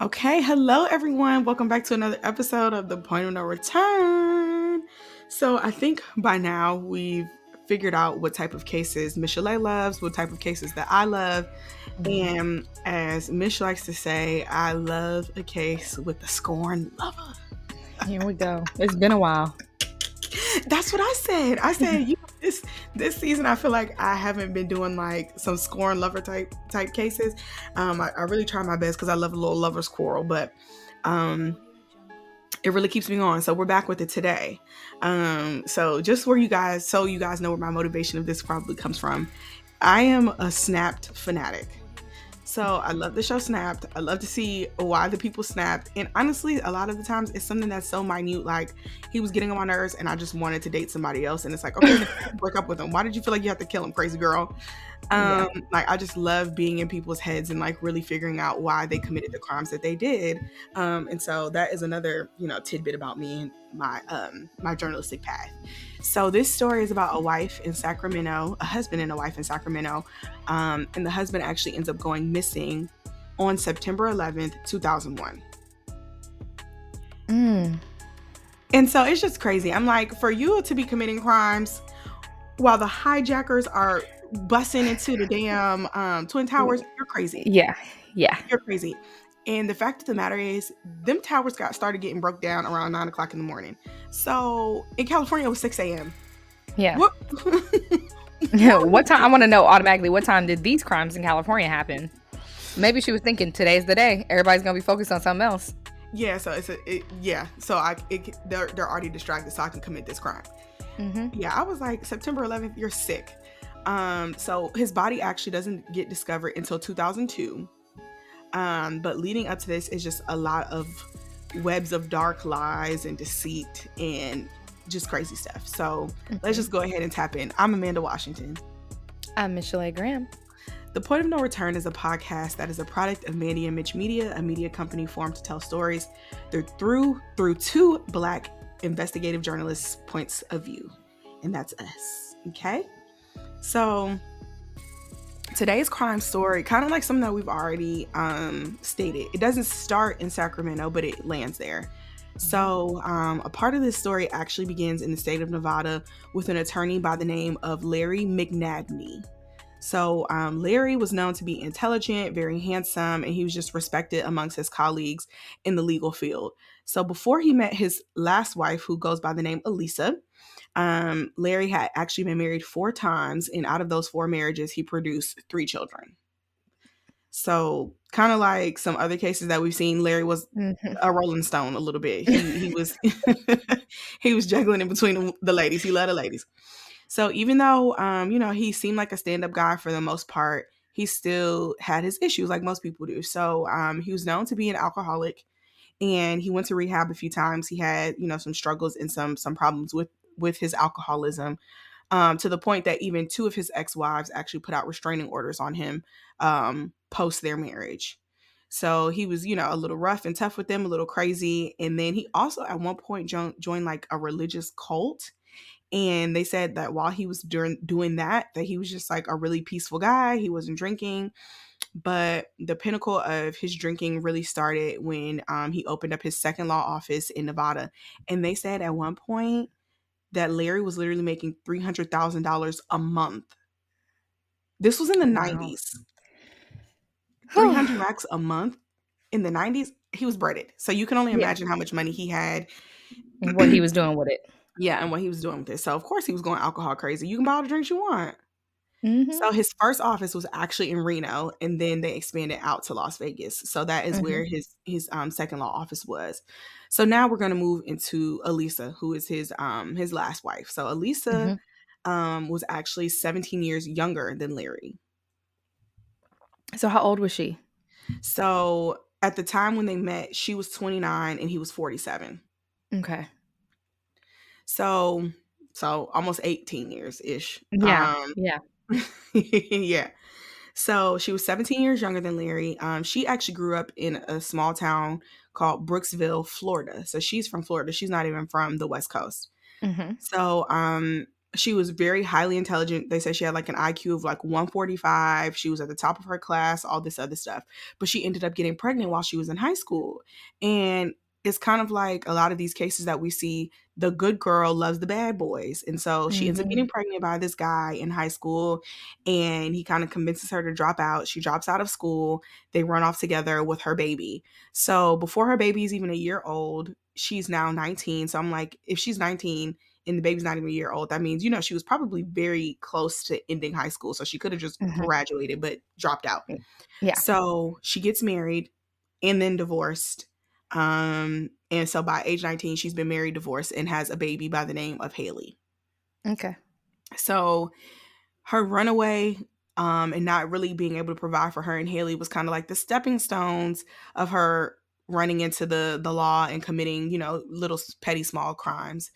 Okay, hello everyone. Welcome back to another episode of The Point of No Return. So, I think by now we've figured out what type of cases Michelle loves, what type of cases that I love. Mm-hmm. And as Mich likes to say, I love a case with a scorn lover. Here we go. It's been a while. That's what I said. I said you this this season I feel like I haven't been doing like some scorn lover type type cases. Um, I, I really try my best because I love a little lovers quarrel, but um, it really keeps me on. So we're back with it today. Um, so just where you guys, so you guys know where my motivation of this probably comes from. I am a snapped fanatic. So I love the show Snapped. I love to see why the people snapped. And honestly, a lot of the times it's something that's so minute. Like he was getting on my nerves and I just wanted to date somebody else. And it's like, okay, break up with him. Why did you feel like you have to kill him, crazy girl? Um, yeah. like I just love being in people's heads and like really figuring out why they committed the crimes that they did. Um, and so that is another, you know, tidbit about me and my um my journalistic path. So this story is about a wife in Sacramento, a husband and a wife in Sacramento, um, and the husband actually ends up going missing on September 11th, 2001. Mm. And so it's just crazy. I'm like, for you to be committing crimes while the hijackers are busting into the damn um, Twin Towers, you're crazy. Yeah. Yeah. You're crazy. And the fact of the matter is, them towers got started getting broke down around nine o'clock in the morning. So in California, it was 6 a.m. Yeah. What, what time? I want to know automatically what time did these crimes in California happen? Maybe she was thinking today's the day. Everybody's gonna be focused on something else. Yeah. So it's a it, yeah. So I it, they're they're already distracted, so I can commit this crime. Mm-hmm. Yeah. I was like September 11th. You're sick. Um. So his body actually doesn't get discovered until 2002. Um, but leading up to this is just a lot of webs of dark lies and deceit and just crazy stuff. So mm-hmm. let's just go ahead and tap in. I'm Amanda Washington. I'm Michelle A. Graham. The Point of No Return is a podcast that is a product of Mandy and Mich Media, a media company formed to tell stories through through, through two black investigative journalists' points of view. And that's us. Okay? So today's crime story kind of like something that we've already um, stated. It doesn't start in sacramento but it lands there. So um, a part of this story actually begins in the state of nevada with an attorney by the name of larry mcnabney. So um, larry was known to be intelligent very handsome and he was just respected amongst his colleagues in the legal field. So before he met his last wife who goes by the name elisa um, Larry had actually been married four times, and out of those four marriages, he produced three children. So, kind of like some other cases that we've seen, Larry was mm-hmm. a Rolling Stone a little bit. He, he was he was juggling in between the ladies. He loved the ladies. So, even though um, you know he seemed like a stand up guy for the most part, he still had his issues, like most people do. So, um, he was known to be an alcoholic, and he went to rehab a few times. He had you know some struggles and some some problems with with his alcoholism um, to the point that even two of his ex-wives actually put out restraining orders on him um, post their marriage. So he was you know a little rough and tough with them a little crazy and then he also at one point jo- joined like a religious cult and they said that while he was during doing that that he was just like a really peaceful guy he wasn't drinking but the pinnacle of his drinking really started when um, he opened up his second law office in nevada and they said at one point that Larry was literally making $300,000 a month. This was in the wow. 90s. 300 racks a month in the 90s. He was breaded. So you can only imagine yeah. how much money he had. And what he was doing with it. Yeah, and what he was doing with it. So of course he was going alcohol crazy. You can buy all the drinks you want. Mm-hmm. So his first office was actually in Reno, and then they expanded out to Las Vegas. So that is mm-hmm. where his his um, second law office was. So now we're going to move into Elisa, who is his um his last wife. So Elisa mm-hmm. um was actually 17 years younger than Larry. So how old was she? So at the time when they met, she was 29 and he was 47. Okay. So so almost 18 years ish. Yeah. Um, yeah. yeah. So she was 17 years younger than Larry. Um, she actually grew up in a small town called Brooksville, Florida. So she's from Florida. She's not even from the West Coast. Mm-hmm. So um, she was very highly intelligent. They said she had like an IQ of like 145. She was at the top of her class, all this other stuff. But she ended up getting pregnant while she was in high school. And it's kind of like a lot of these cases that we see the good girl loves the bad boys. And so she mm-hmm. ends up getting mm-hmm. pregnant by this guy in high school and he kind of convinces her to drop out. She drops out of school. They run off together with her baby. So before her baby is even a year old, she's now 19. So I'm like, if she's 19 and the baby's not even a year old, that means, you know, she was probably very close to ending high school. So she could have just mm-hmm. graduated but dropped out. Yeah. So she gets married and then divorced um, and so by age 19, she's been married, divorced, and has a baby by the name of Haley. Okay. So her runaway um, and not really being able to provide for her and Haley was kind of like the stepping stones of her running into the the law and committing, you know, little petty small crimes.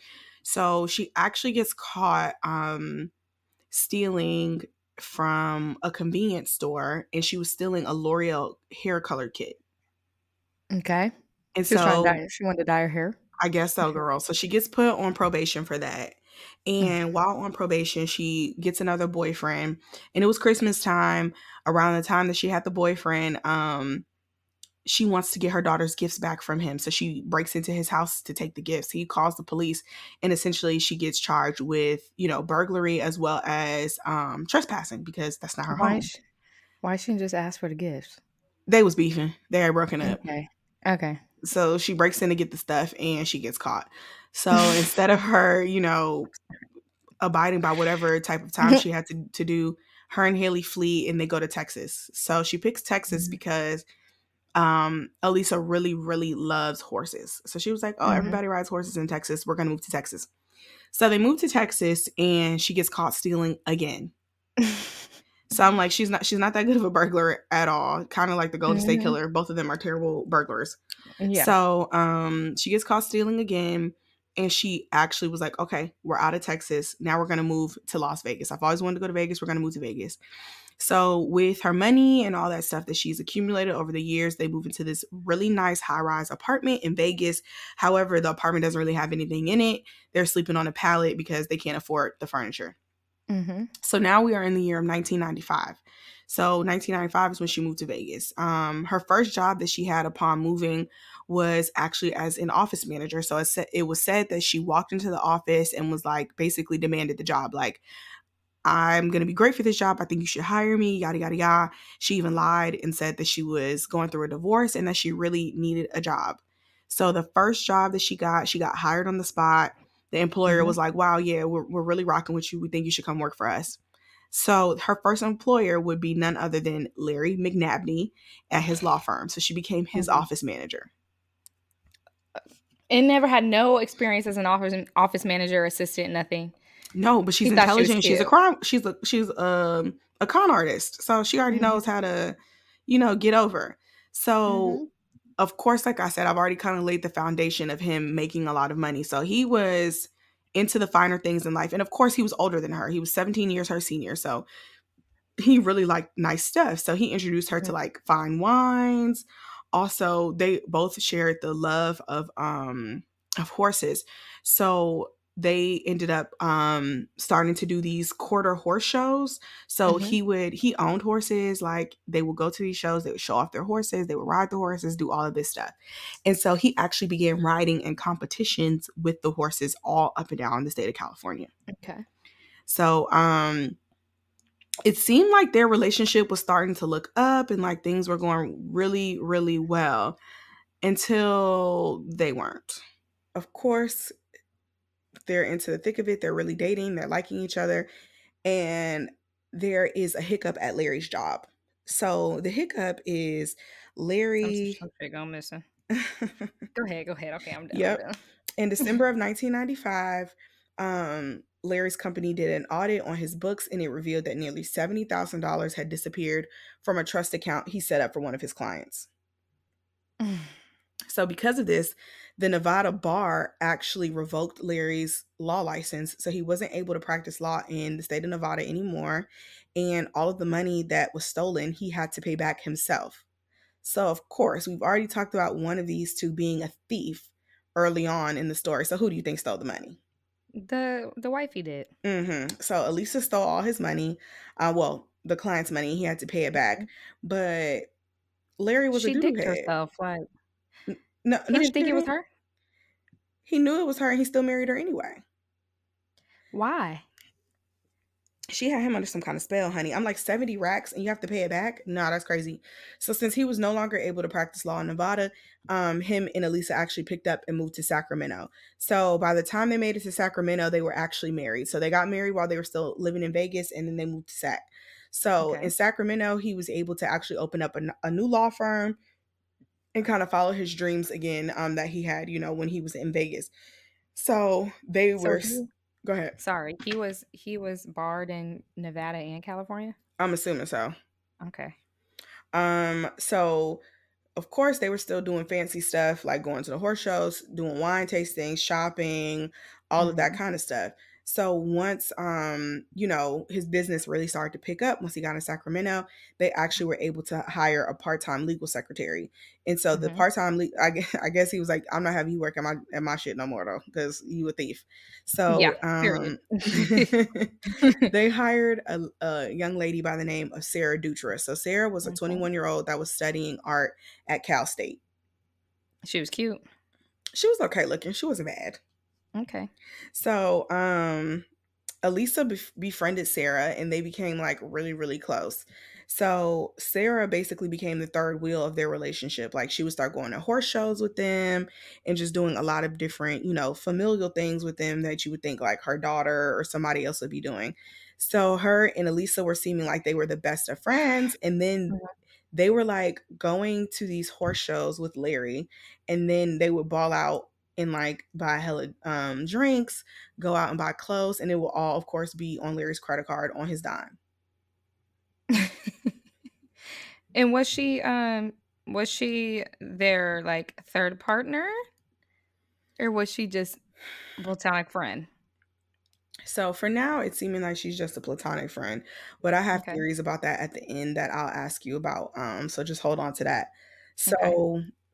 So she actually gets caught um, stealing from a convenience store and she was stealing a L'Oreal hair color kit. Okay. And she so she wanted to dye her hair. I guess so, girl. So she gets put on probation for that. And mm-hmm. while on probation, she gets another boyfriend. And it was Christmas time. Around the time that she had the boyfriend, um, she wants to get her daughter's gifts back from him. So she breaks into his house to take the gifts. He calls the police and essentially she gets charged with, you know, burglary as well as um trespassing because that's not her home. why home. She, why she just ask for the gifts? They was beefing. They had broken up. Okay. Okay. So she breaks in to get the stuff and she gets caught. So instead of her, you know, abiding by whatever type of time she had to, to do, her and Haley flee and they go to Texas. So she picks Texas mm-hmm. because um Elisa really, really loves horses. So she was like, Oh, mm-hmm. everybody rides horses in Texas. We're gonna move to Texas. So they move to Texas and she gets caught stealing again. So I'm like, she's not she's not that good of a burglar at all. Kind of like the Golden mm-hmm. State Killer. Both of them are terrible burglars. Yeah. So um she gets caught stealing again. And she actually was like, okay, we're out of Texas. Now we're gonna move to Las Vegas. I've always wanted to go to Vegas. We're gonna move to Vegas. So with her money and all that stuff that she's accumulated over the years, they move into this really nice high-rise apartment in Vegas. However, the apartment doesn't really have anything in it. They're sleeping on a pallet because they can't afford the furniture. Mm-hmm. So now we are in the year of 1995. So 1995 is when she moved to Vegas. Um, her first job that she had upon moving was actually as an office manager. So it, sa- it was said that she walked into the office and was like basically demanded the job, like, I'm gonna be great for this job. I think you should hire me, yada yada yada. She even lied and said that she was going through a divorce and that she really needed a job. So the first job that she got, she got hired on the spot the employer mm-hmm. was like, wow, yeah, we're, we're really rocking with you. We think you should come work for us. So her first employer would be none other than Larry McNabney at his law firm. So she became his mm-hmm. office manager. And never had no experience as an office office manager, assistant, nothing. No, but she's he intelligent. She she's a crime. She's a she's um a con artist. So she already mm-hmm. knows how to, you know, get over. So mm-hmm of course, like I said, I've already kind of laid the foundation of him making a lot of money. So he was into the finer things in life. And of course, he was older than her. He was 17 years her senior. So he really liked nice stuff. So he introduced her to like fine wines. Also, they both shared the love of um of horses. So they ended up um starting to do these quarter horse shows. So mm-hmm. he would he owned horses like they would go to these shows they would show off their horses they would ride the horses do all of this stuff. And so he actually began riding in competitions with the horses all up and down the state of california. Okay. So um it seemed like their relationship was starting to look up and like things were going really really well until they weren't. Of course they're into the thick of it. They're really dating. They're liking each other. And there is a hiccup at Larry's job. So the hiccup is Larry. Okay, I'm missing. go ahead. Go ahead. Okay, I'm done. Yep. Done. In December of 1995, um, Larry's company did an audit on his books and it revealed that nearly $70,000 had disappeared from a trust account he set up for one of his clients. so, because of this, the Nevada bar actually revoked Larry's law license. So he wasn't able to practice law in the state of Nevada anymore. And all of the money that was stolen, he had to pay back himself. So, of course, we've already talked about one of these two being a thief early on in the story. So, who do you think stole the money? The the wifey did. Mm-hmm. So Elisa stole all his money. Uh, well, the client's money. He had to pay it back. Mm-hmm. But Larry was she a dicked herself. Like No, he no, didn't she think it was her. He knew it was her, and he still married her anyway. Why? She had him under some kind of spell, honey. I'm like 70 racks and you have to pay it back? No, that's crazy. So since he was no longer able to practice law in Nevada, um, him and Elisa actually picked up and moved to Sacramento. So by the time they made it to Sacramento, they were actually married. So they got married while they were still living in Vegas and then they moved to Sac. So Okay. in Sacramento, he was able to actually open up a new law firm and kind of follow his dreams again um, that he had, you know, when he was in Vegas. So they So were. he- Go ahead. Sorry, he was he was barred in Nevada and California. I'm assuming so. Okay. Um, so of course they were still doing fancy stuff like going to the horse shows, doing wine tastings, shopping, all of that Mhm. kind of stuff. So once um, you know, his business really started to pick up once he got in Sacramento, they actually were able to hire a part-time legal secretary. And so the Mhm. part-time le- I, guess, I guess he was like, I'm not having you work at my at my shit no more though, because you a thief. So Yeah, um they hired a, a young lady by the name of Sarah Dutra. So Sarah was a 21 year old that was studying art at Cal State. she was cute. She was okay looking. She wasn't bad. Okay. So um, Elisa bef- befriended Sarah, and they became like really, really close. So Sarah basically became the third wheel of their relationship. Like she would start going to horse shows with them and just doing a lot of different, you know, familial things with them that you would think like her daughter or somebody else would be doing. So her and Elisa were seeming like they were the best of friends. And then Mhm. they were like going to these horse shows with Larry, and then they would ball out and like buy hella um drinks, go out and buy clothes, and it will all, of course, be on Larry's credit card on his dime. and was she um was she their like third partner or was she just platonic friend? So for now, it's seeming like she's just a platonic friend, but I have Okay. theories about that at the end that I'll ask you about. Um, so just hold on to that. So Okay.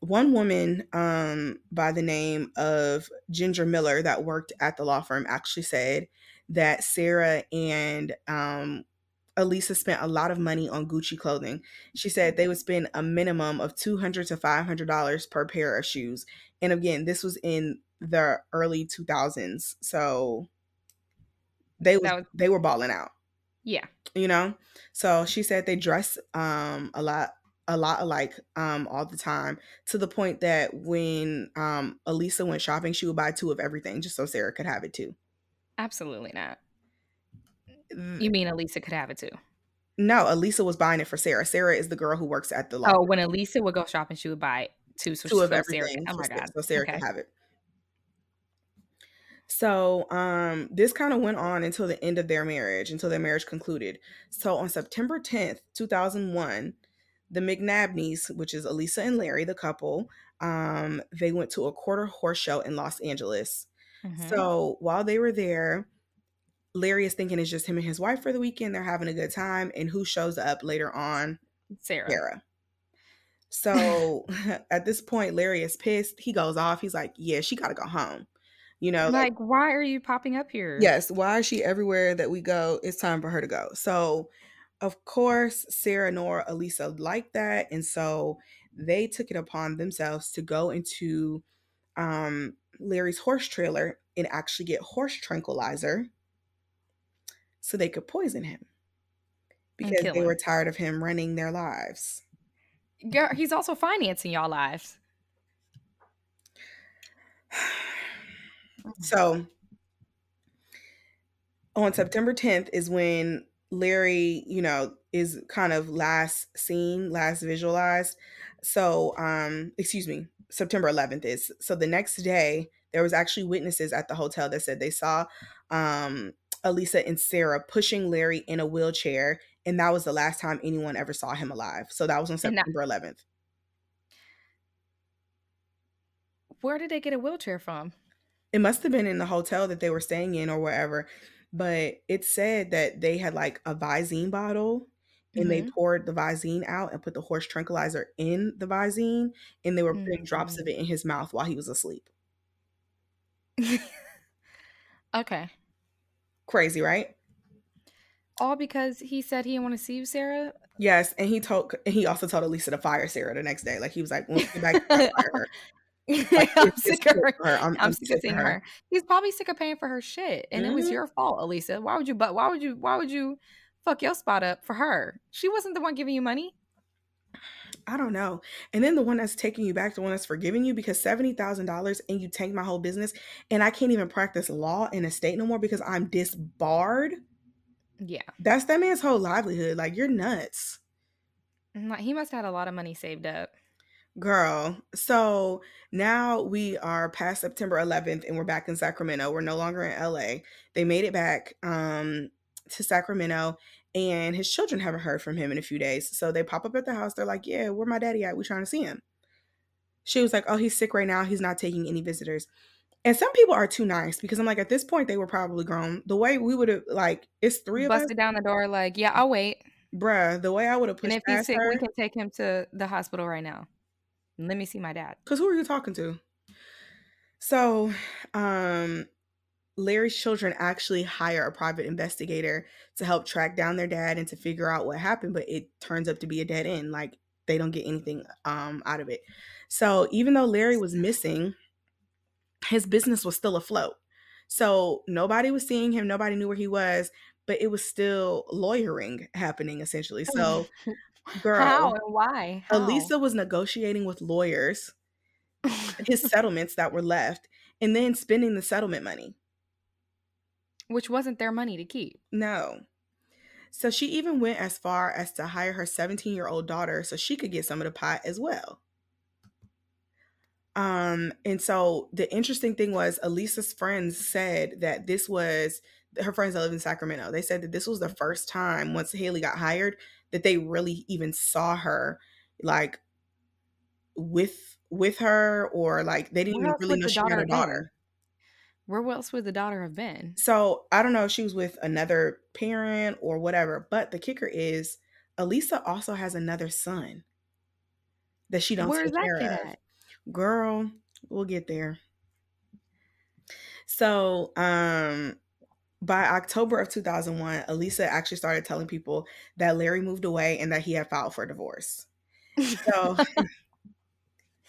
One woman um by the name of Ginger Miller that worked at the law firm actually said that Sarah and um Elisa spent a lot of money on Gucci clothing. She said they would spend a minimum of two hundred to five hundred dollars per pair of shoes. And again, this was in the early two thousands, so they was was they were balling out yeah. you know so she said they dress um a lot a lot alike um all the time to the point that when um elisa went shopping she would buy two of everything just so sarah could have it too Absolutely not. You mean Elisa could have it too? no elisa was buying it for sarah sarah is the girl who works at the law Oh, when Elisa would go shopping, she would buy two so, two of so Sarah. everything Oh my god. so sarah Okay. could have it so um this kind of went on until the end of their marriage until their marriage concluded so on september 10th 2001 the mcnabneys which is elisa and larry the couple um they went to a quarter horse show in los angeles Mhm. so while they were there larry is thinking it's just him and his wife for the weekend they're having a good time and who shows up later on Sarah. Sarah. So at this point, Larry is pissed. He goes off. He's like, "Yeah, she got to go home." You know, like, Like, why are you popping up here? yes, why is she everywhere that we go? It's time for her to go. So, of course, Sarah nor Elisa liked that, and so they took it upon themselves to go into um, Larry's horse trailer and actually get horse tranquilizer so they could poison him because they him. were tired of him running their lives. Girl, he's also financing y'all lives. So on September 10th is when Larry, you know, is kind of last seen, last visualized. So, um, excuse me, September 11th is. So the next day, there was actually witnesses at the hotel that said they saw um Elisa and Sarah pushing Larry in a wheelchair, and that was the last time anyone ever saw him alive. So that was on And that- September 11th. Where did they get a wheelchair from? it must have been in the hotel that they were staying in or wherever but it said that they had like a visine bottle and they Mhm. poured the visine out and put the horse tranquilizer in the visine and they were putting drops of Mhm. it in his mouth while he was asleep Okay. Crazy, right? All because he said he didn't want to see you, Sarah. Yes, and he told and he also told Elisa to fire Sarah the next day. Like he was like, "Once you get back, fire her." Like, I'm sick of her. her. I'm, I'm sick of seeing her. He's probably sick of paying for her shit, and it was Mhm. your fault, Elisa. Why would you? But why would you? Why would you fuck your spot up for her? She wasn't the one giving you money. I don't know. And then the one that's taking you back, the one that's forgiving you because seventy thousand dollars and you tank my whole business, and I can't even practice law in a state no more because I'm disbarred. Yeah, That's that man's whole livelihood. Like you're nuts. He must have had a lot of money saved up. Girl. So now we are past September 11th and we're back in Sacramento. We're no longer in LA. They made it back um to Sacramento and his children haven't heard from him in a few days. So they pop up at the house. They're like, "Yeah, where my daddy at? We trying to see him." She was like, "Oh, he's sick right now. He's not taking any visitors." And some people are too nice because I'm like, at this point, they were probably grown. The way we would have like, it's three of us, Busted down the door, like, yeah, I'll wait. bruh. The way I would have pushed And if he's sick, her. we can take him to the hospital right now. Let me see my dad. Cause who are you talking to? So, um, Larry's children actually hire a private investigator to help track down their dad and to figure out what happened, but it turns up to be a dead end. Like they don't get anything um out of it. So even though Larry was missing, his business was still afloat. So nobody was seeing him, nobody knew where he was, but it was still lawyering happening essentially. So girl, How and why? How? Elisa was negotiating with lawyers his settlements that were left and then spending the settlement money. Which wasn't their money to keep. No. So she even went as far as to hire her 17 year old daughter so she could get some of the pot as well. Um, and so the interesting thing was Elisa's friends said that this was her friends that live in Sacramento. They said that this was the first time once Haley got hired that they really even saw her like with with her or like they didn't even really know she had a daughter. Where else would the daughter have been? So I don't know if she was with another parent or whatever, but the kicker is Elisa also has another son that she don't Where's take care of. at? Girl, we'll get there. So, um, by October of 2001, Elisa actually started telling people that Larry moved away and that he had filed for divorce. So,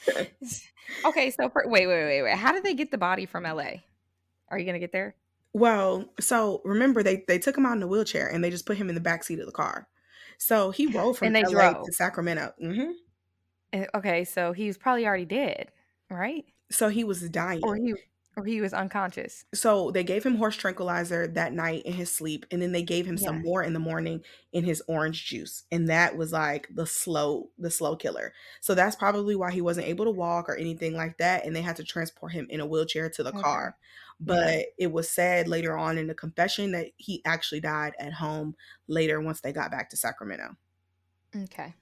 okay, so for, wait, wait, wait, wait. How did they get the body from LA? Are you gonna get there? well, so remember they they took him out in a wheelchair and they just put him in the back seat of the car. So he rode from And they LA drove. to Sacramento. hmm Eh, Okay, so he was probably already dead, right? So he was dying. Or he or he was unconscious. so they gave him horse tranquilizer that night in his sleep and then they gave him some more in the morning in his orange juice and that was like the slow the slow killer so that's probably why he wasn't able to walk or anything like that and they had to transport him in a wheelchair to the Okay. car but it was said later on in the confession that he actually died at home later once they got back to sacramento Okay.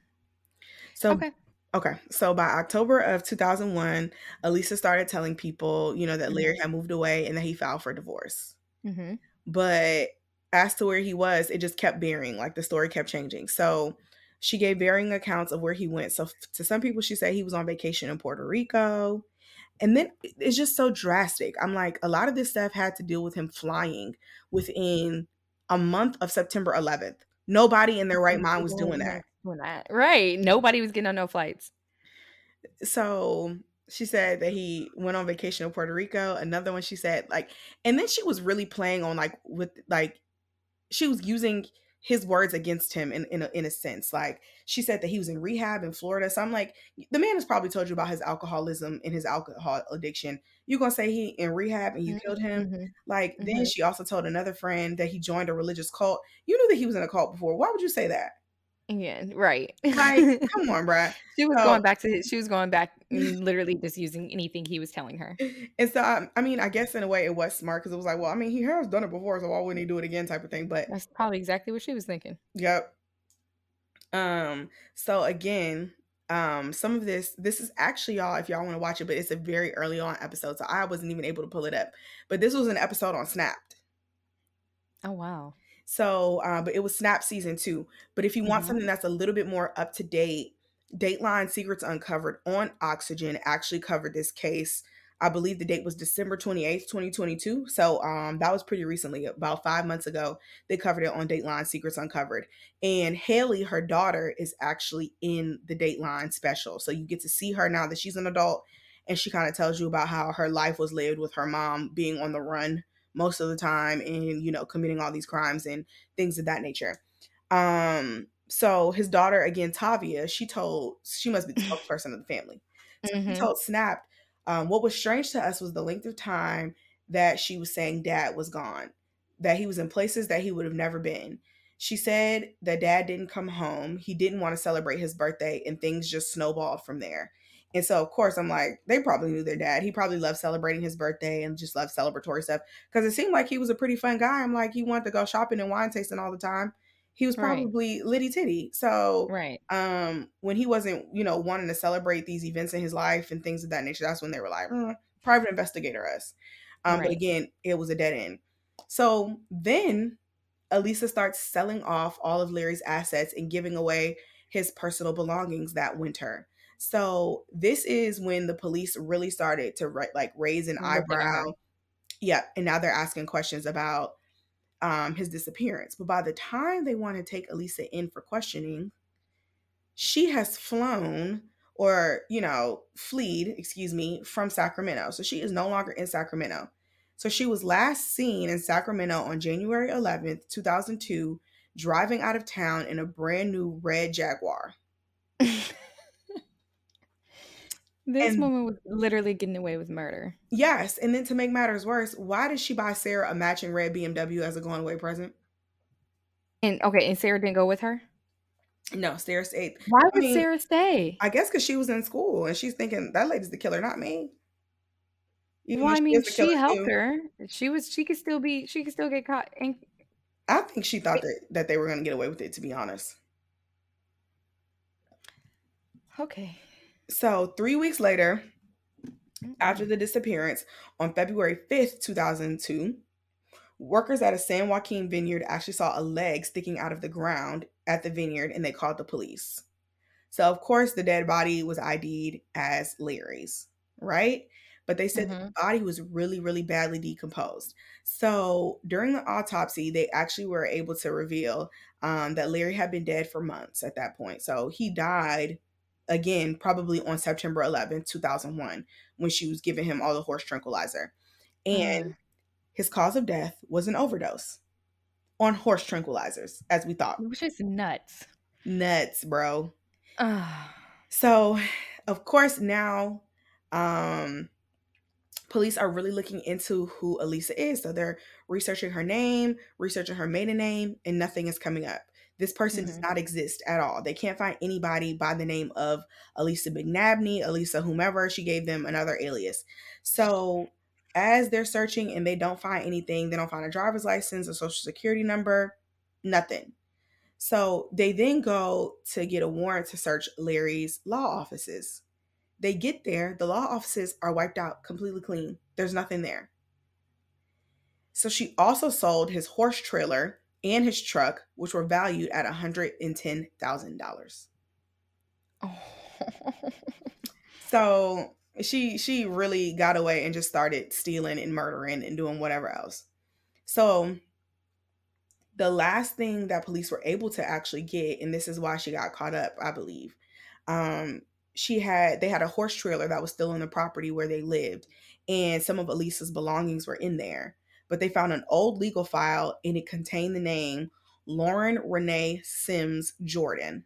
so Okay. Okay, so by October of 2001, Elisa started telling people, you know, that Larry had moved away and that he filed for divorce. Mm-hmm. But as to where he was, it just kept varying. Like the story kept changing. So she gave varying accounts of where he went. So to some people, she said he was on vacation in Puerto Rico. And then it's just so drastic. I'm like, a lot of this stuff had to deal with him flying within a month of September 11th. Nobody in their right mind was doing that. Doing that. Right. Nobody was getting on no flights. so she said that he went on vacation to Puerto Rico. Another one she said like, and then she was really playing on like with like, she was using his words against him in in a, in a sense. Like she said that he was in rehab in Florida. So I'm like, the man has probably told you about his alcoholism and his alcohol addiction. You're gonna say he in rehab and you killed him? Mhm. Like then Mhm. she also told another friend that he joined a religious cult. You knew that he was in a cult before. Why would you say that? Yeah. Right. Like, come on, bruh. she was So- going back to. She was going back, literally just using anything he was telling her. And so, I, I mean, I guess in a way it was smart because it was like, well, I mean, he has done it before, so why wouldn't he do it again, type of thing. But That's probably exactly what she was thinking. yep. Um. So again, um, some of this, this is actually y'all, if y'all want to watch it, but it's a very early on episode, so I wasn't even able to pull it up. But this was an episode on Snapped. Oh wow. So, uh, but it was Snap season two. But if you want Mhm. something that's a little bit more up to date, Dateline Secrets Uncovered on Oxygen actually covered this case I believe the date was December 28th, 2022. So um, that was pretty recently, about five months ago. They covered it on Dateline Secrets Uncovered. And Haley, her daughter, is actually in the Dateline special. So you get to see her now that she's an adult. And she kind of tells you about how her life was lived with her mom being on the run most of the time and, you know, committing all these crimes and things of that nature. Um, so his daughter, again, Tavia, she told, she must be the spokesperson of the family. So mm-hmm. She told snapped um, what was strange to us was the length of time that she was saying dad was gone, that he was in places that he would have never been. She said that dad didn't come home. He didn't want to celebrate his birthday, and things just snowballed from there. And so, of course, I'm like, they probably knew their dad. He probably loved celebrating his birthday and just loved celebratory stuff because it seemed like he was a pretty fun guy. I'm like, he wanted to go shopping and wine tasting all the time he was probably right. litty titty. So right. um when he wasn't, you know, wanting to celebrate these events in his life and things of that nature, that's when they were like, mm, private investigator us. Um, right. but again, it was a dead end. So then Elisa starts selling off all of Larry's assets and giving away his personal belongings that winter. So this is when the police really started to like raise an eyebrow. Yeah, and now they're asking questions about um, his disappearance. But by the time they want to take Elisa in for questioning, she has flown or, you know, fleed, excuse me, from Sacramento. So she is no longer in Sacramento. So she was last seen in Sacramento on January 11th, 2002, driving out of town in a brand new red Jaguar. This and, woman was literally getting away with murder. Yes. And then to make matters worse, why did she buy Sarah a matching red BMW as a going away present? And okay, and Sarah didn't go with her? No, Sarah stayed. Why would I mean, Sarah stay? I guess because she was in school and she's thinking that lady's the killer, not me. Even well, I mean, she helped too. her. She was. She could still be. She could still get caught. And I think she thought that that they were going to get away with it. To be honest. Okay. So, three weeks later, after the disappearance, on February 5th, 2002, workers at a San Joaquin vineyard actually saw a leg sticking out of the ground at the vineyard and they called the police. So, of course, the dead body was ID'd as Larry's, right? But they said mm-hmm. the body was really, really badly decomposed. So, during the autopsy, they actually were able to reveal um, that Larry had been dead for months at that point. So, he died again, probably on September 11, 2001, when she was giving him all the horse tranquilizer. And mm. his cause of death was an overdose on horse tranquilizers, as we thought. Which is nuts. Nuts, bro. so, of course, now um police are really looking into who Elisa is. So they're researching her name, researching her maiden name, and nothing is coming up. This person mm-hmm. does not exist at all. They can't find anybody by the name of Elisa McNabney, Elisa whomever. She gave them another alias. So as they're searching and they don't find anything, they don't find a driver's license, a social security number, nothing. So they then go to get a warrant to search Larry's law offices. They get there, the law offices are wiped out completely clean. There's nothing there. So she also sold his horse trailer and his truck, which were valued at $110,000. Oh. so she she really got away and just started stealing and murdering and doing whatever else. So the last thing that police were able to actually get, and this is why she got caught up, I believe, um, she had they had a horse trailer that was still on the property where they lived, and some of Elisa's belongings were in there but they found an old legal file and it contained the name Lauren Renee Sims Jordan.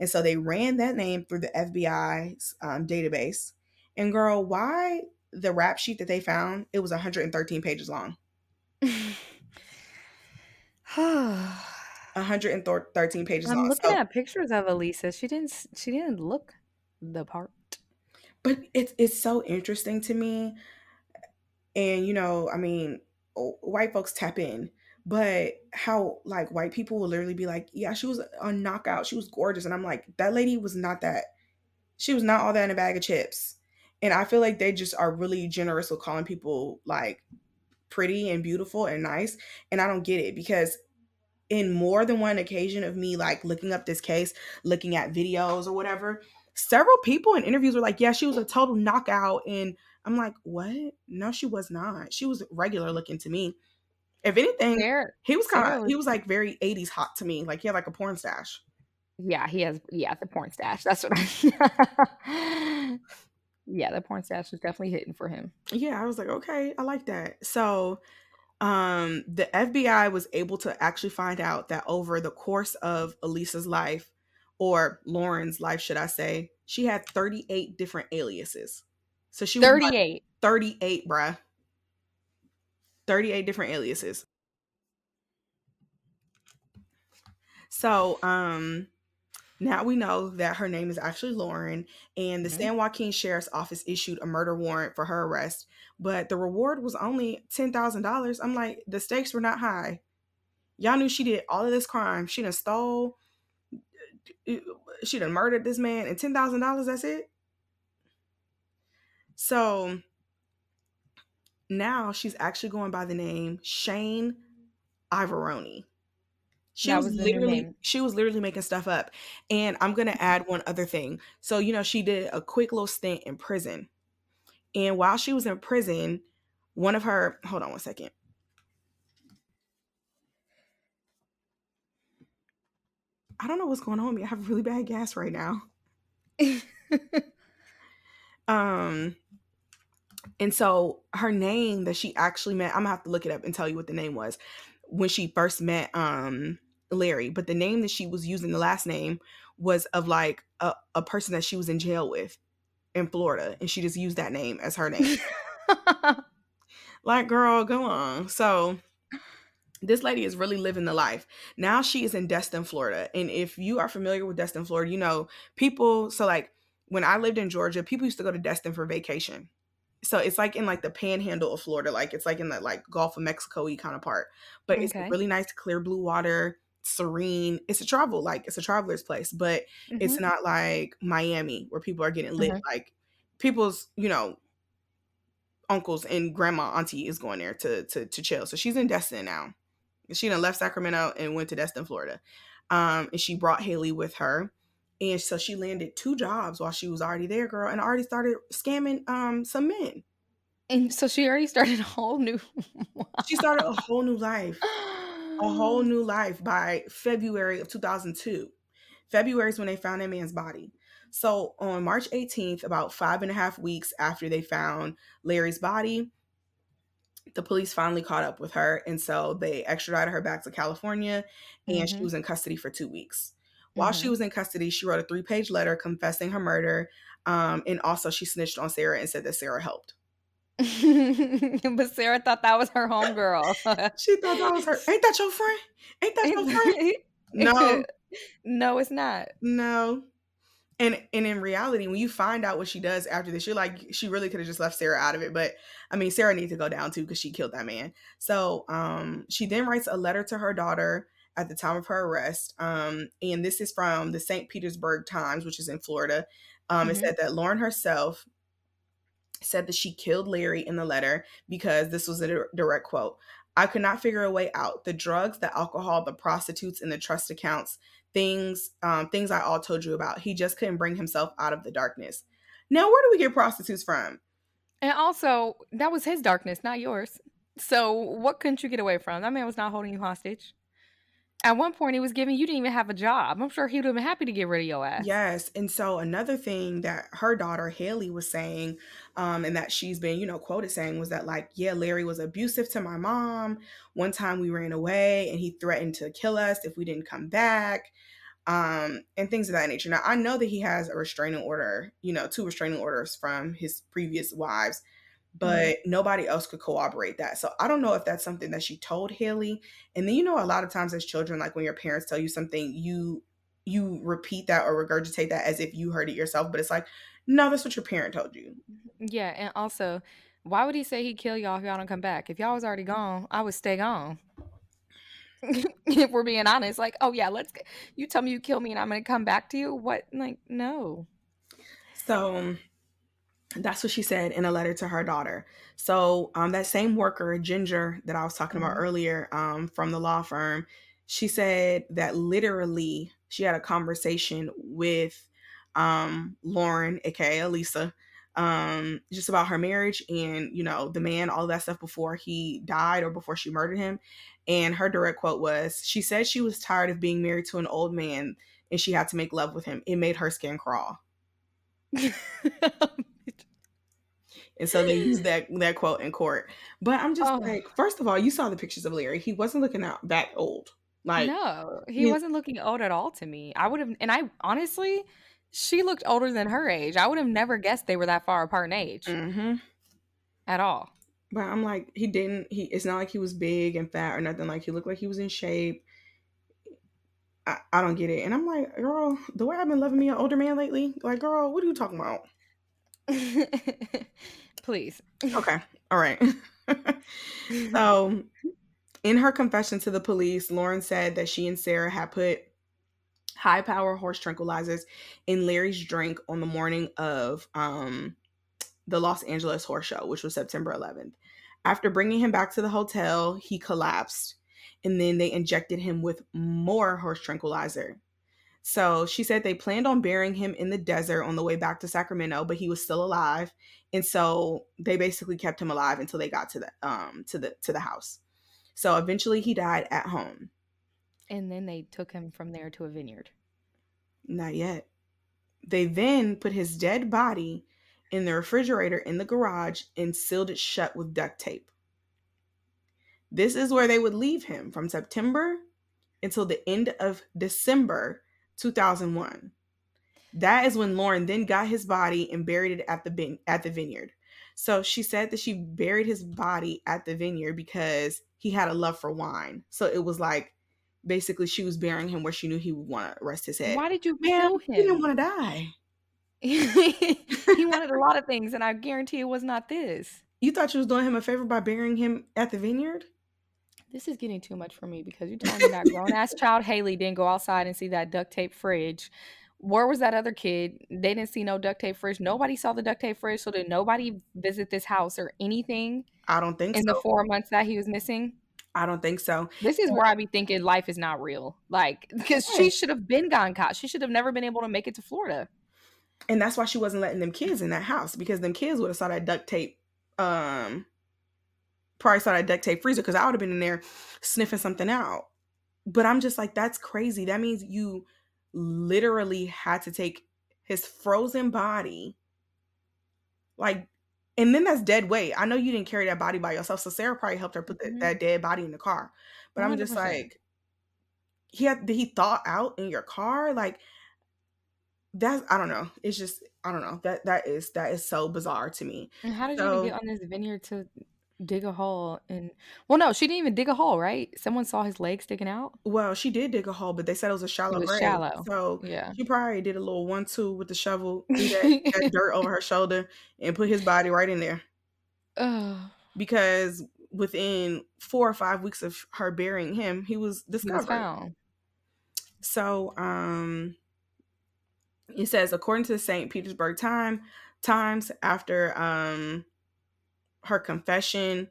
And so they ran that name through the FBI's um, database. And girl, why the rap sheet that they found? It was 113 pages long. 113 pages I'm long. looking so, at pictures of Elisa. She didn't. She didn't look the part. But it's it's so interesting to me. And you know, I mean, white folks tap in but how like white people will literally be like yeah she was a knockout. She was gorgeous. And i'm like that lady was not that. She was not all that in a bag of chips. And i feel like they just are really generous with calling people like pretty and beautiful and nice and i don't get it because in more than one occasion of me like looking up this case looking at videos or whatever several people in interviews were like yeah she was a total knockout and I'm like, what? No, she was not. She was regular looking to me. If anything, he was kind of he was like very 80s hot to me. Like he had like a porn stash. yeah, he has yeah, the porn stash. That's what I Yeah, the porn stash was definitely hitting for him. Yeah, I was like, okay, I like that. So um the FBI was able to actually find out that over the course of Elisa's life or Lauren's life, should I say, she had 38 different aliases. So she was 38. 38, bruh. 38 different aliases. So, um, now we know that her name is actually Lauren, and the Mhm. San Joaquin Sheriff's Office issued a murder warrant for her arrest, but the reward was only $10,000. I'm like, the stakes were not high. Y'all knew she did all of this crime. She done stole, she done murdered this man, and $10,000, that's it? So, now she's actually going by the name Shane Ivoroni. She That was, was literally she was literally making stuff up. And I'm gonna add one other thing. So, you know, she did a quick little stint in prison. And while she was in prison, one of her hold on one second. I don't know what's going on with me. I have really bad gas right now. Um, and so her name that she actually met, I'm gonna have to look it up and tell you what the name was when she first met um Larry. But the name that she was using, the last name, was of like a, a person that she was in jail with in Florida, and she just used that name as her name. like, girl, go on. So this lady is really living the life. Now she is in Destin, Florida. And if you are familiar with Destin, Florida, you know, people, so like when I lived in Georgia, people used to go to Destin for vacation. So it's like in like the panhandle of Florida, like it's like in the like Gulf of Mexico y kind of part. But it's really nice, clear blue water, serene. It's a travel, like it's a traveler's place, but it's Mhm. not like Miami where people are getting lit. Mhm. Like people's, you know, uncles and grandma, auntie is going there to to to chill. So she's in Destin now. She done left Sacramento and went to Destin, Florida. Um, and she brought Haley with her. And so she landed two jobs while she was already there, girl, and already started scamming um some men. and so she already started a whole new She started a whole new life. a whole new life by February of 2002. February is when they found that man's body. So on March 18th, about five and a half weeks after they found Larry's body, the police finally caught up with her. And so they extradited her back to California and she Mhm. was in custody for two weeks. While she Mhm. was in custody, she wrote a three page letter confessing her murder. Um, and also, she snitched on Sarah and said that Sarah helped. but Sarah thought that was her homegirl. She thought that was her. Ain't that your friend? Ain't that your friend? No, no, it's not. No. And and in reality, when you find out what she does after this, you're like, she really could have just left Sarah out of it. But I mean, Sarah needs to go down too because she killed that man. So um she then writes a letter to her daughter at the time of her arrest. Um, and this is from the St. Petersburg Times, which is in Florida. Um, it Mhm. said that Lauren herself said that she killed Larry in the letter because this was a direct quote. I could not figure a way out. The drugs, the alcohol, the prostitutes, and the trust accounts, things, um, things I all told you about. He just couldn't bring himself out of the darkness. Now, where do we get prostitutes from? And also, that was his darkness, not yours. So, what couldn't you get away from? That man was not holding you hostage. At one point, he was giving you didn't even have a job. I'm sure he would have been happy to get rid of your ass. Yes. And so another thing that her daughter Haley was saying, um, and that she's been, you know, quoted saying was that like, yeah, Larry was abusive to my mom. One time we ran away and he threatened to kill us if we didn't come back. Um, and things of that nature. Now I know that he has a restraining order, you know, two restraining orders from his previous wives, Mm-hmm. but nobody else could corroborate that. So I don't know if that's something that she told Haley. And then you know, a lot of times as children, like when your parents tell you something, you you repeat that or regurgitate that as if you heard it yourself, but it's like, no, that's what your parent told you. Mm-hmm. Yeah, and also, why would he say he'd kill y'all if y'all don't come back? If y'all was already mm-hmm. gone, I would stay gone. if we're being honest, like, oh yeah, let's. You tell me you kill me and I'm gonna come back to you. What? Like, no. So that's what she said in a letter to her daughter. So um, that same worker, Ginger, that I was talking about Mhm. earlier um, from the law firm, she said that literally she had a conversation with um, Lauren, aka Elisa, um, just about her marriage and you know the man, all that stuff before he died or before she murdered him. And her direct quote was, "She said she was tired of being married to an old man and she had to make love with him. It made her skin crawl." and so they used that that quote in court. But I'm just Oh. like, first of all, you saw the pictures of Larry. He wasn't looking out that old. Like, no, he wasn't looking old at all to me. I would have, and I honestly, she looked older than her age. I would have never guessed they were that far apart in age hmm at all. But I'm like, he didn't. He. It's not like he was big and fat or nothing. Like he looked like he was in shape. I, I don't get it. And I'm like, girl, the way I've been loving me an older man lately, like, girl, what are you talking about? Please. Okay, all right. so, in her confession to the police, Lauren said that she and Sarah had put high power horse tranquilizers in Larry's drink on the morning of um, the Los Angeles Horse Show, which was September 11th. After bringing him back to the hotel, he collapsed, and then they injected him with more horse tranquilizer. So she said they planned on burying him in the desert on the way back to Sacramento, but he was still alive, and so they basically kept him alive until they got to the um to the to the house. So eventually he died at home. And then they took him from there to a vineyard. Not yet. They then put his dead body in the refrigerator in the garage and sealed it shut with duct tape. This is where they would leave him from September until the end of December 2001. That is when Lauren then got his body and buried it at the bin- at the vineyard. So she said that she buried his body at the vineyard because he had a love for wine. So it was like basically she was burying him where she knew he would want to rest his head. Why did you Man, him? he didn't want to die. he wanted a lot of things, and I guarantee it was not this. You thought you was doing him a favor by burying him at the vineyard? This is getting too much for me because you're telling me that grown ass child Haley didn't go outside and see that duct tape fridge. Where was that other kid? They didn't see no duct tape fridge. Nobody saw the duct tape fridge, so did nobody visit this house or anything I don't think so. in so. the four months that he was missing? I don't think so. This is where I be thinking life is not real. Like, because she should have been gone caught. She should have never been able to make it to Florida. And that's why she wasn't letting them kids in that house because them kids would have saw that duct tape. Um, probably saw that duct tape freezer because I would have been in there sniffing something out. But I'm just like, that's crazy. That means you literally had to take his frozen body, like, and then that's dead weight. I know you didn't carry that body by yourself, so Sarah probably helped her put that, Mhm. that dead body in the car. But I'm just like, he had did he thaw out in your car? Like, that's I don't know. It's just I don't know. That that is that is so bizarre to me. And how did you So- even get on this vineyard to dig a hole? And well, no, she didn't even dig a hole, right? Someone saw his leg sticking out. Well, she did dig a hole, but they said it was a shallow was grave. shallow. So Yeah. she probably did a little one two with the shovel, that, that dirt over her shoulder, and put his body right in there. Ugh. Because within four or five weeks of her burying him, he was He discovered. found. So, um, it says according to the St. Petersburg Time Times, after um her confession,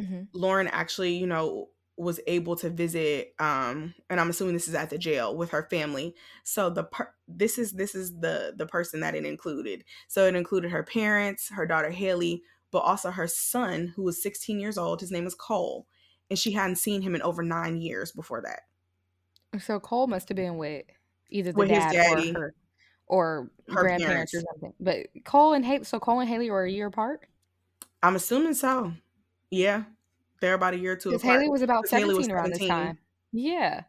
Mhm. Lauren actually, you know, was able to visit um and I'm assuming this is at the jail with her family. So the per- this is this is the the person that it included. So it included her parents, her daughter Haley, but also her son who was 16 years old. His name is Cole, and she hadn't seen him in over 9 years before that. So Cole must have been with either the With his dad daddy. or her or Her grandparents or something. But Cole and Haley, so Cole and Haley were a year apart. I'm assuming so. Yeah. They're about a year or two Because. Haley was about Haley was seventeen around this time. Yeah.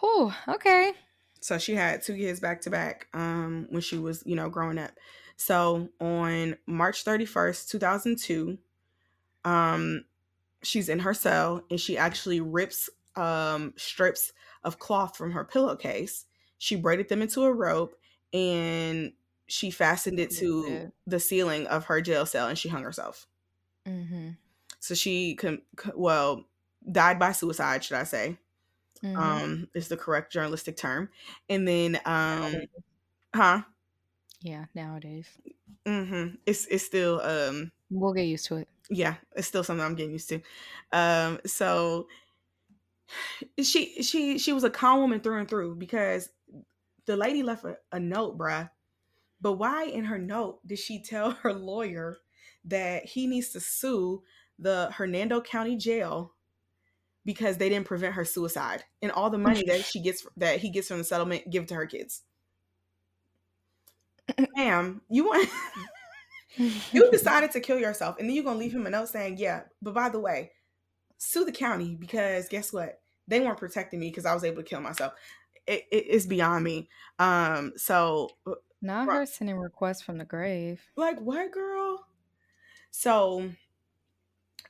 Whew. Okay. So she had two kids back to back um when she was, you know, growing up. So on March 31st, 2002, um she's in her cell and she actually rips um strips of cloth from her pillowcase. She braided them into a rope and she fastened it to it. the ceiling of her jail cell and she hung herself. Mm-hmm. So she com- well died by suicide, should I say? Mhm. Um, is the correct journalistic term. And then um, huh? yeah. Nowadays, Mm-hmm. It's it's still um we'll get used to it. yeah, it's still something I'm getting used to. Um, so she she she was a calm woman through and through because the lady left a, a note, bruh, But why in her note did she tell her lawyer that he needs to sue the Hernando County Jail because they didn't prevent her suicide and all the money that she gets that he gets from the settlement give to her kids? Ma'am, you want you decided to kill yourself and then you're gonna leave him a note saying, Yeah, but by the way, sue the county because guess what? They weren't protecting me because I was able to kill myself. It, it, it's beyond me. Um, so not her sending requests from the grave. Like what, girl? So,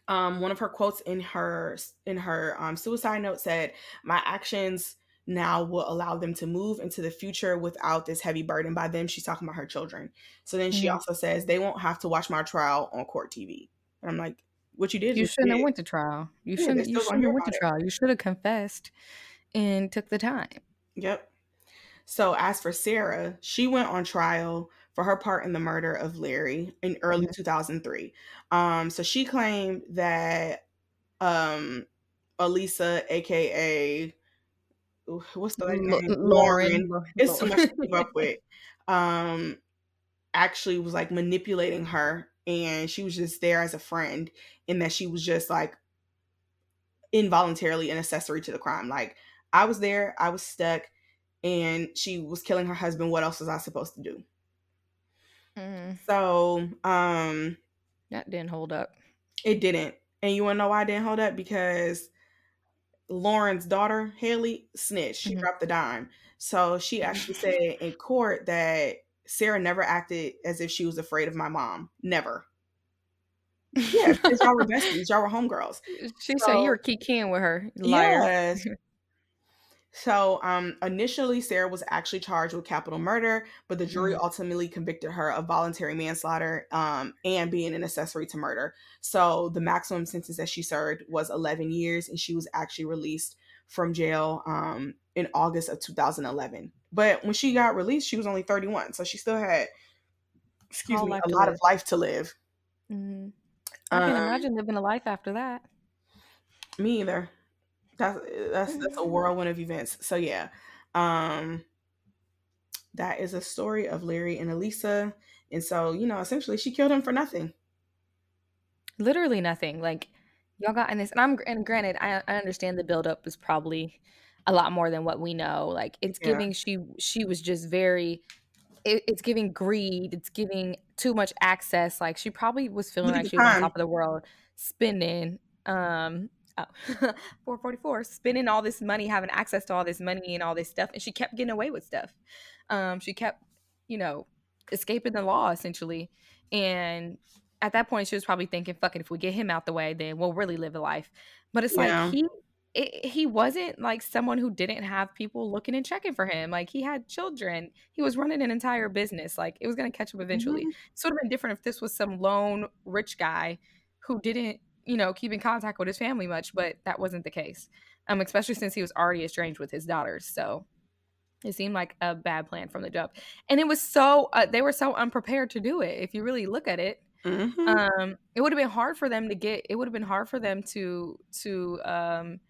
um, one of her quotes in her in her um, suicide note said, "My actions." now will allow them to move into the future without this heavy burden. By them, she's talking about her children. So then she mm-hmm. also says they won't have to watch my trial on court TV. And I'm like, what you did? You shouldn't have went to trial. You yeah, shouldn't. You shouldn't have went to it. trial. You should have confessed and took the time. Yep. So as for Sarah, she went on trial for her part in the murder of Larry in early mm-hmm. 2003. Um, so she claimed that um, Elisa, aka what's the name? Lauren. Lauren. It's so much to keep up with. Um, actually was like manipulating her, and she was just there as a friend, in that she was just like involuntarily an accessory to the crime. Like I was there, I was stuck, and she was killing her husband. What else was I supposed to do? Mm. So, um, that didn't hold up. It didn't, and you wanna know why it didn't hold up? Because Lauren's daughter, Haley, snitched. She mm-hmm. dropped the dime. So she actually said in court that Sarah never acted as if she was afraid of my mom. Never. Yeah, because y'all were besties. Y'all were homegirls. She so, said you were kikiing with her. Liar. Yes. So, um, initially, Sarah was actually charged with capital murder, but the jury mm-hmm. ultimately convicted her of voluntary manslaughter um, and being an accessory to murder. So, the maximum sentence that she served was 11 years, and she was actually released from jail um, in August of 2011. But when she got released, she was only 31, so she still had, excuse All me, a lot live. of life to live. Mm-hmm. I can um, imagine living a life after that. Me either. That's that's that's a mm-hmm. whirlwind of events. So yeah. Um that is a story of Larry and Elisa. And so, you know, essentially she killed him for nothing. Literally nothing. Like y'all got in this and I'm and granted, I, I understand the buildup was probably a lot more than what we know. Like it's yeah. giving she she was just very it, it's giving greed, it's giving too much access. Like she probably was feeling like she was on top of the world, spending um oh, 444 spending all this money having access to all this money and all this stuff and she kept getting away with stuff um, she kept you know escaping the law essentially and at that point she was probably thinking fuck it if we get him out the way then we'll really live a life but it's yeah. like he it, he wasn't like someone who didn't have people looking and checking for him. Like he had children. He was running an entire business. Like it was going to catch up eventually. Mm-hmm. It would have been different if this was some lone rich guy who didn't you know, keep in contact with his family much, but that wasn't the case. Um, especially since he was already estranged with his daughters. So it seemed like a bad plan from the jump. And it was so uh, they were so unprepared to do it. If you really look at it, mm-hmm. um, it would have been hard for them to get. It would have been hard for them to to um,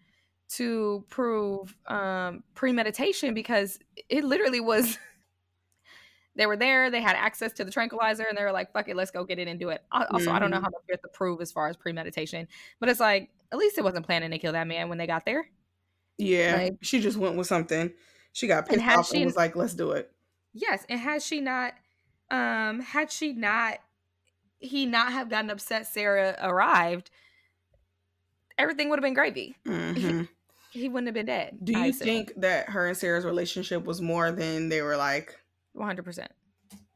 to prove um, premeditation because it literally was they were there, they had access to the tranquilizer, and they were like, fuck it, let's go get it and do it. Also, mm-hmm. I don't know mm-hmm. how much you have to prove as far as premeditation, but it's like, at least it wasn't planning to kill that man when they got there. Yeah, like, she just went with something. She got pissed and off she, and was like, let's do it. Yes, and had she not, um, had she not, he not have gotten upset Sarah arrived, everything would have been gravy. Mm-hmm. He, he, wouldn't have been dead. Do you think that her and Sarah's relationship was more than they were like 100%.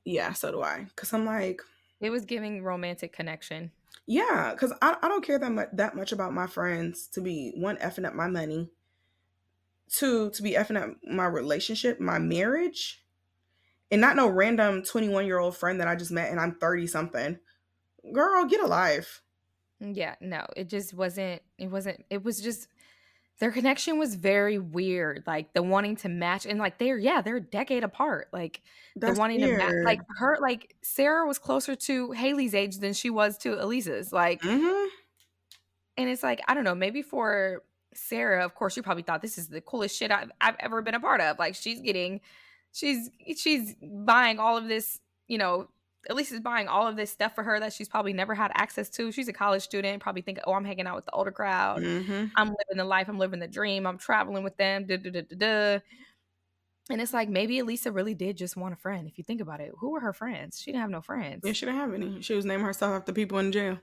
Yeah, so do I. Cuz I'm like it was giving romantic connection. Yeah, cuz I, I don't care that much that much about my friends to be one effing up my money, two to be effing up my relationship, my marriage, and not no random 21 year old friend that I just met and I'm 30 something. Girl, get a life. Yeah, no, it just wasn't. It wasn't. It was just their connection was very weird. Like the wanting to match and like they're yeah, they're a decade apart. Like That's the wanting weird. to match like her like Sarah was closer to Haley's age than she was to Elisa's. Like mm-hmm. and it's like, I don't know, maybe for Sarah, of course, you probably thought this is the coolest shit I've, I've ever been a part of. Like she's getting she's she's buying all of this you know, Elisa's buying all of this stuff for her that she's probably never had access to. She's a college student, probably think, oh, I'm hanging out with the older crowd. Mm-hmm. I'm living the life. I'm living the dream. I'm traveling with them. Da, da, da, da, da. And it's like maybe Elisa really did just want a friend. If you think about it, who were her friends? She didn't have no friends. Yeah, she didn't have any. She was naming herself after people in jail.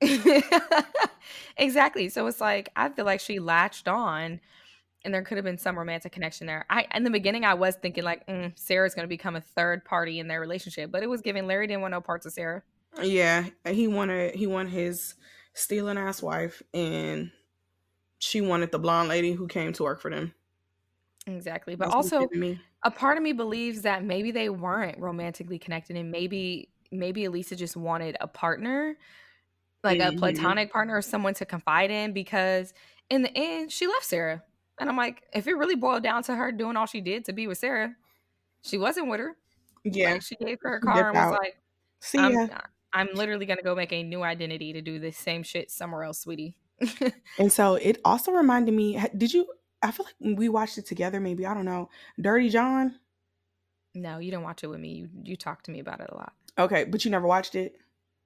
exactly. So it's like I feel like she latched on and there could have been some romantic connection there. I in the beginning I was thinking like mm, Sarah's going to become a third party in their relationship, but it was giving Larry didn't want no parts of Sarah. Yeah, he wanted he wanted his stealing ass wife, and she wanted the blonde lady who came to work for them. Exactly, but also a part of me believes that maybe they weren't romantically connected, and maybe maybe Elisa just wanted a partner, like mm-hmm. a platonic partner or someone to confide in, because in the end she left Sarah and I'm like, if it really boiled down to her doing all she did to be with Sarah, she wasn't with her. Yeah. Like, she gave her a car and was out. like, See I'm, ya. I'm literally going to go make a new identity to do the same shit somewhere else, sweetie. and so it also reminded me, did you, I feel like we watched it together, maybe, I don't know, Dirty John? No, you didn't watch it with me. You, you talked to me about it a lot. Okay, but you never watched it?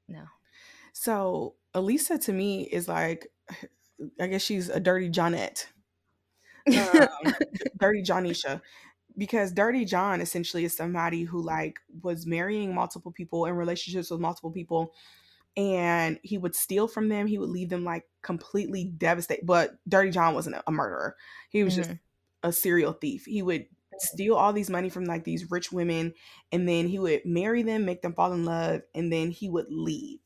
No. So Elisa to me is like, I guess she's a dirty Johnette um, Dirty Johnisha because Dirty John essentially is somebody who like was marrying multiple people in relationships with multiple people and he would steal from them he would leave them like completely devastated but Dirty John wasn't a murderer he was mm-hmm. just a serial thief he would steal all these money from like these rich women and then he would marry them make them fall in love and then he would leave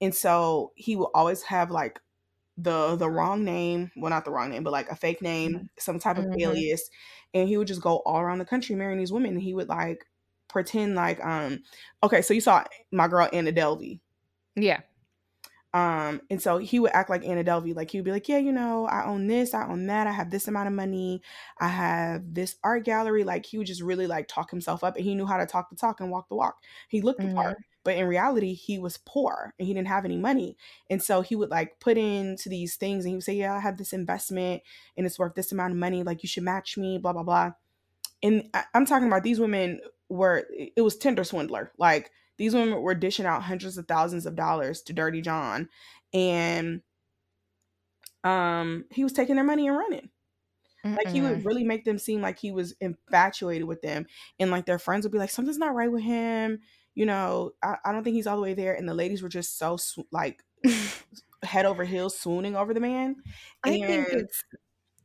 and so he would always have like the the wrong name well not the wrong name but like a fake name mm-hmm. some type of mm-hmm. alias and he would just go all around the country marrying these women and he would like pretend like um okay so you saw my girl anna delvey yeah um and so he would act like anna delvey like he would be like yeah you know i own this i own that i have this amount of money i have this art gallery like he would just really like talk himself up and he knew how to talk the talk and walk the walk he looked mm-hmm. the part but in reality he was poor and he didn't have any money. And so he would like put into these things and he would say yeah i have this investment and it's worth this amount of money like you should match me blah blah blah. And i'm talking about these women were it was tinder swindler. Like these women were dishing out hundreds of thousands of dollars to dirty john and um he was taking their money and running. Like he would really make them seem like he was infatuated with them, and like their friends would be like, "Something's not right with him you know, I, I don't think he's all the way there. And the ladies were just so like head over heels swooning over the man. I think it's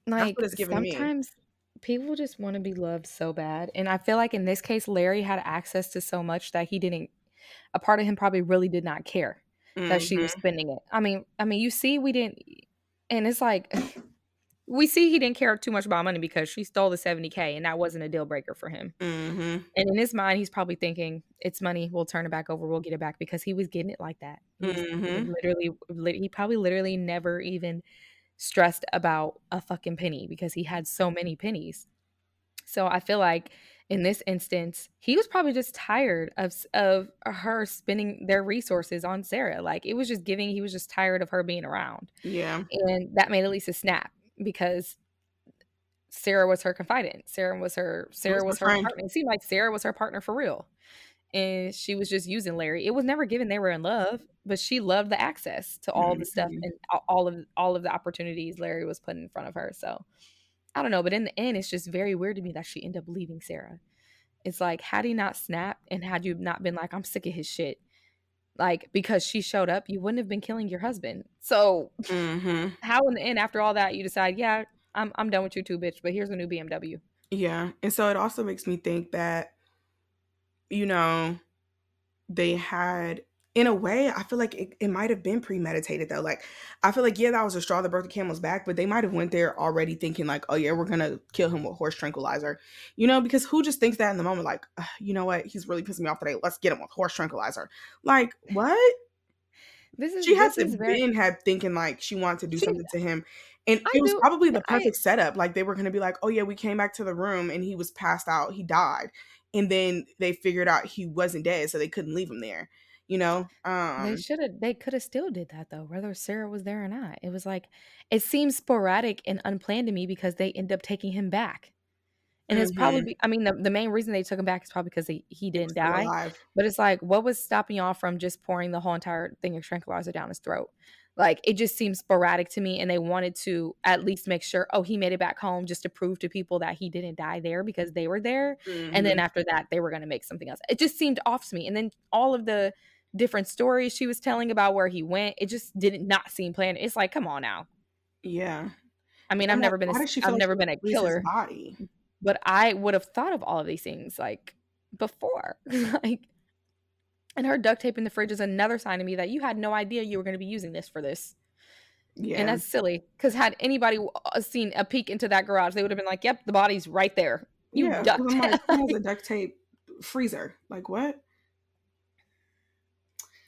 like it's sometimes me. people just want to be loved so bad. And I feel like in this case, Larry had access to so much that he didn't, a part of him probably really did not care mm-hmm. that she was mm-hmm. spending it. I mean, I mean, you see, we didn't, and it's like, we see he didn't care too much about money because she stole the 70k and that wasn't a deal breaker for him. Mm-hmm. and in his mind he's probably thinking it's money. We'll turn it back over. We'll get it back because he was getting it like that. Mm-hmm. literally he probably literally never even stressed about a fucking penny because he had so many pennies. So i feel like in this instance he was probably just tired of of her spending their resources on sarah. Like it was just giving he was just tired of her being around. Yeah. And that made elisa snap because Sarah was her confidant. Sarah was her Sarah was, was her friend. partner. It seemed like Sarah was her partner for real. And she was just using Larry. It was never given they were in love, but she loved the access to all mm-hmm. the stuff mm-hmm. and all of all of the opportunities Larry was putting in front of her. So I don't know, but in the end, it's just very weird to me that she ended up leaving Sarah. It's like, had he not snapped and had you not been like, I'm sick of his shit, like because she showed up you wouldn't have been killing your husband so mm-hmm. how in the end after all that you decide yeah i'm i'm done with you too bitch but here's a new bmw yeah and so it also makes me think that you know they had in a way, I feel like it, it might have been premeditated though. Like, I feel like yeah, that was a straw that broke the camel's back, but they might have went there already thinking like, oh yeah, we're gonna kill him with horse tranquilizer, you know? Because who just thinks that in the moment? Like, you know what? He's really pissing me off today. Let's get him with horse tranquilizer. Like, what? This is she has to very... been had thinking like she wanted to do she, something to him. And I it was do, probably the perfect I, setup. Like they were gonna be like, oh yeah, we came back to the room and he was passed out, he died. And then they figured out he wasn't dead, so they couldn't leave him there you know um they should have they could have still did that though whether sarah was there or not it was like it seems sporadic and unplanned to me because they end up taking him back And it's probably, Mhm. I mean, the, the main reason they took him back is probably because he, he didn't die. alive. But it's like, what was stopping y'all from just pouring the whole entire thing of tranquilizer down his throat? Like, it just seems sporadic to me. And they wanted to at least make sure, oh, he made it back home just to prove to people that he didn't die there because they were there. And then Mhm. after that, they were going to make something else. It just seemed off to me. And then all of the different stories she was telling about where he went, it just didn't not seem planned. It's like, come on now. yeah. I mean, I'm I've like, never been a, why does she I've like never been a killer, Body. but I would have thought of all of these things like before. like and her duct tape in the fridge is another sign to me that you had no idea you were going to be using this for this. Yeah. And that's silly because had anybody uh, seen a peek into that garage, they would have been like, "Yep, the body's right there." You yeah. duct I'm like, has a duct tape freezer? Like what?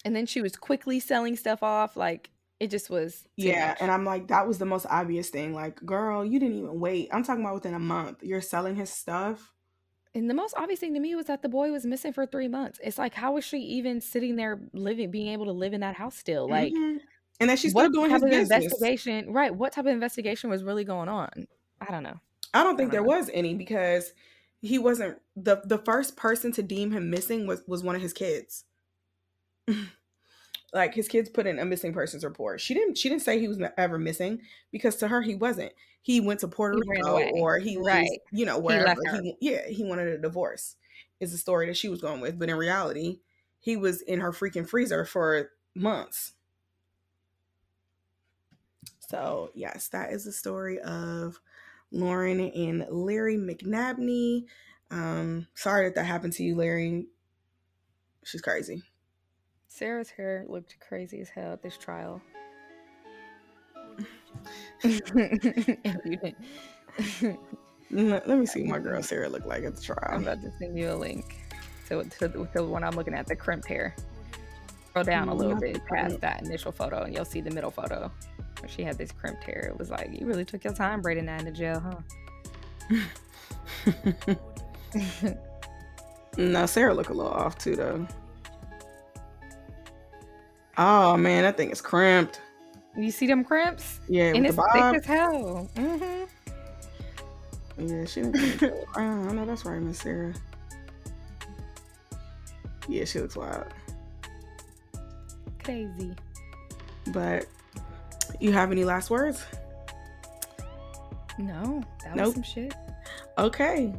And then she was quickly selling stuff off. Like it just was. Yeah, much. and I'm like, that was the most obvious thing. Like, girl, you didn't even wait. I'm talking about within a month. You're selling his stuff. And the most obvious thing to me was that the boy was missing for three months. It's like, how was she even sitting there living, being able to live in that house still? Like, Mhm. and then she's still doing type his investigation? Right. What type of investigation was really going on? I don't know. I don't think I there don't know. was any because he wasn't the the first person to deem him missing was was one of his kids. like his kids put in a missing persons report. She didn't she didn't say he was ever missing because to her he wasn't. He went to Puerto He Rico or he was, Right. you know, He wherever left he, yeah, he wanted a divorce. Is the story that she was going with, but in reality, he was in her freaking freezer for months. So, yes, that is the story of Lauren and Larry McNabney. Um, sorry that that happened to you, Larry. She's crazy. Sarah's hair looked crazy as hell at this trial. if you didn't. Let let me see what my girl Sarah looked like at the trial. I'm about to send you a link to, to, to the one I'm looking at, the crimped hair. Scroll down a Mm, little bit past that initial photo, and you'll see the middle photo. Where she had this crimped hair. It was like, you really took your time braiding that in the jail, huh? no, Sarah look a little off too, though. Oh man, that thing is cramped. you see them crimps? Yeah, and it's thick as hell. hmm Yeah, she didn't. I know that's right, Miss Sarah. Yeah, she looks wild. Crazy. But you have any last words? No, that Nope. was some shit. Okay.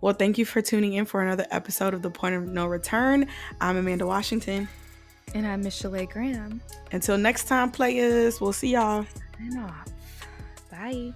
Well, thank you for tuning in for another episode of The Point of No Return. I'm Amanda Washington. And I'm Miss Shalay Graham. Until next time, players, we'll see y'all. Sign off. Bye.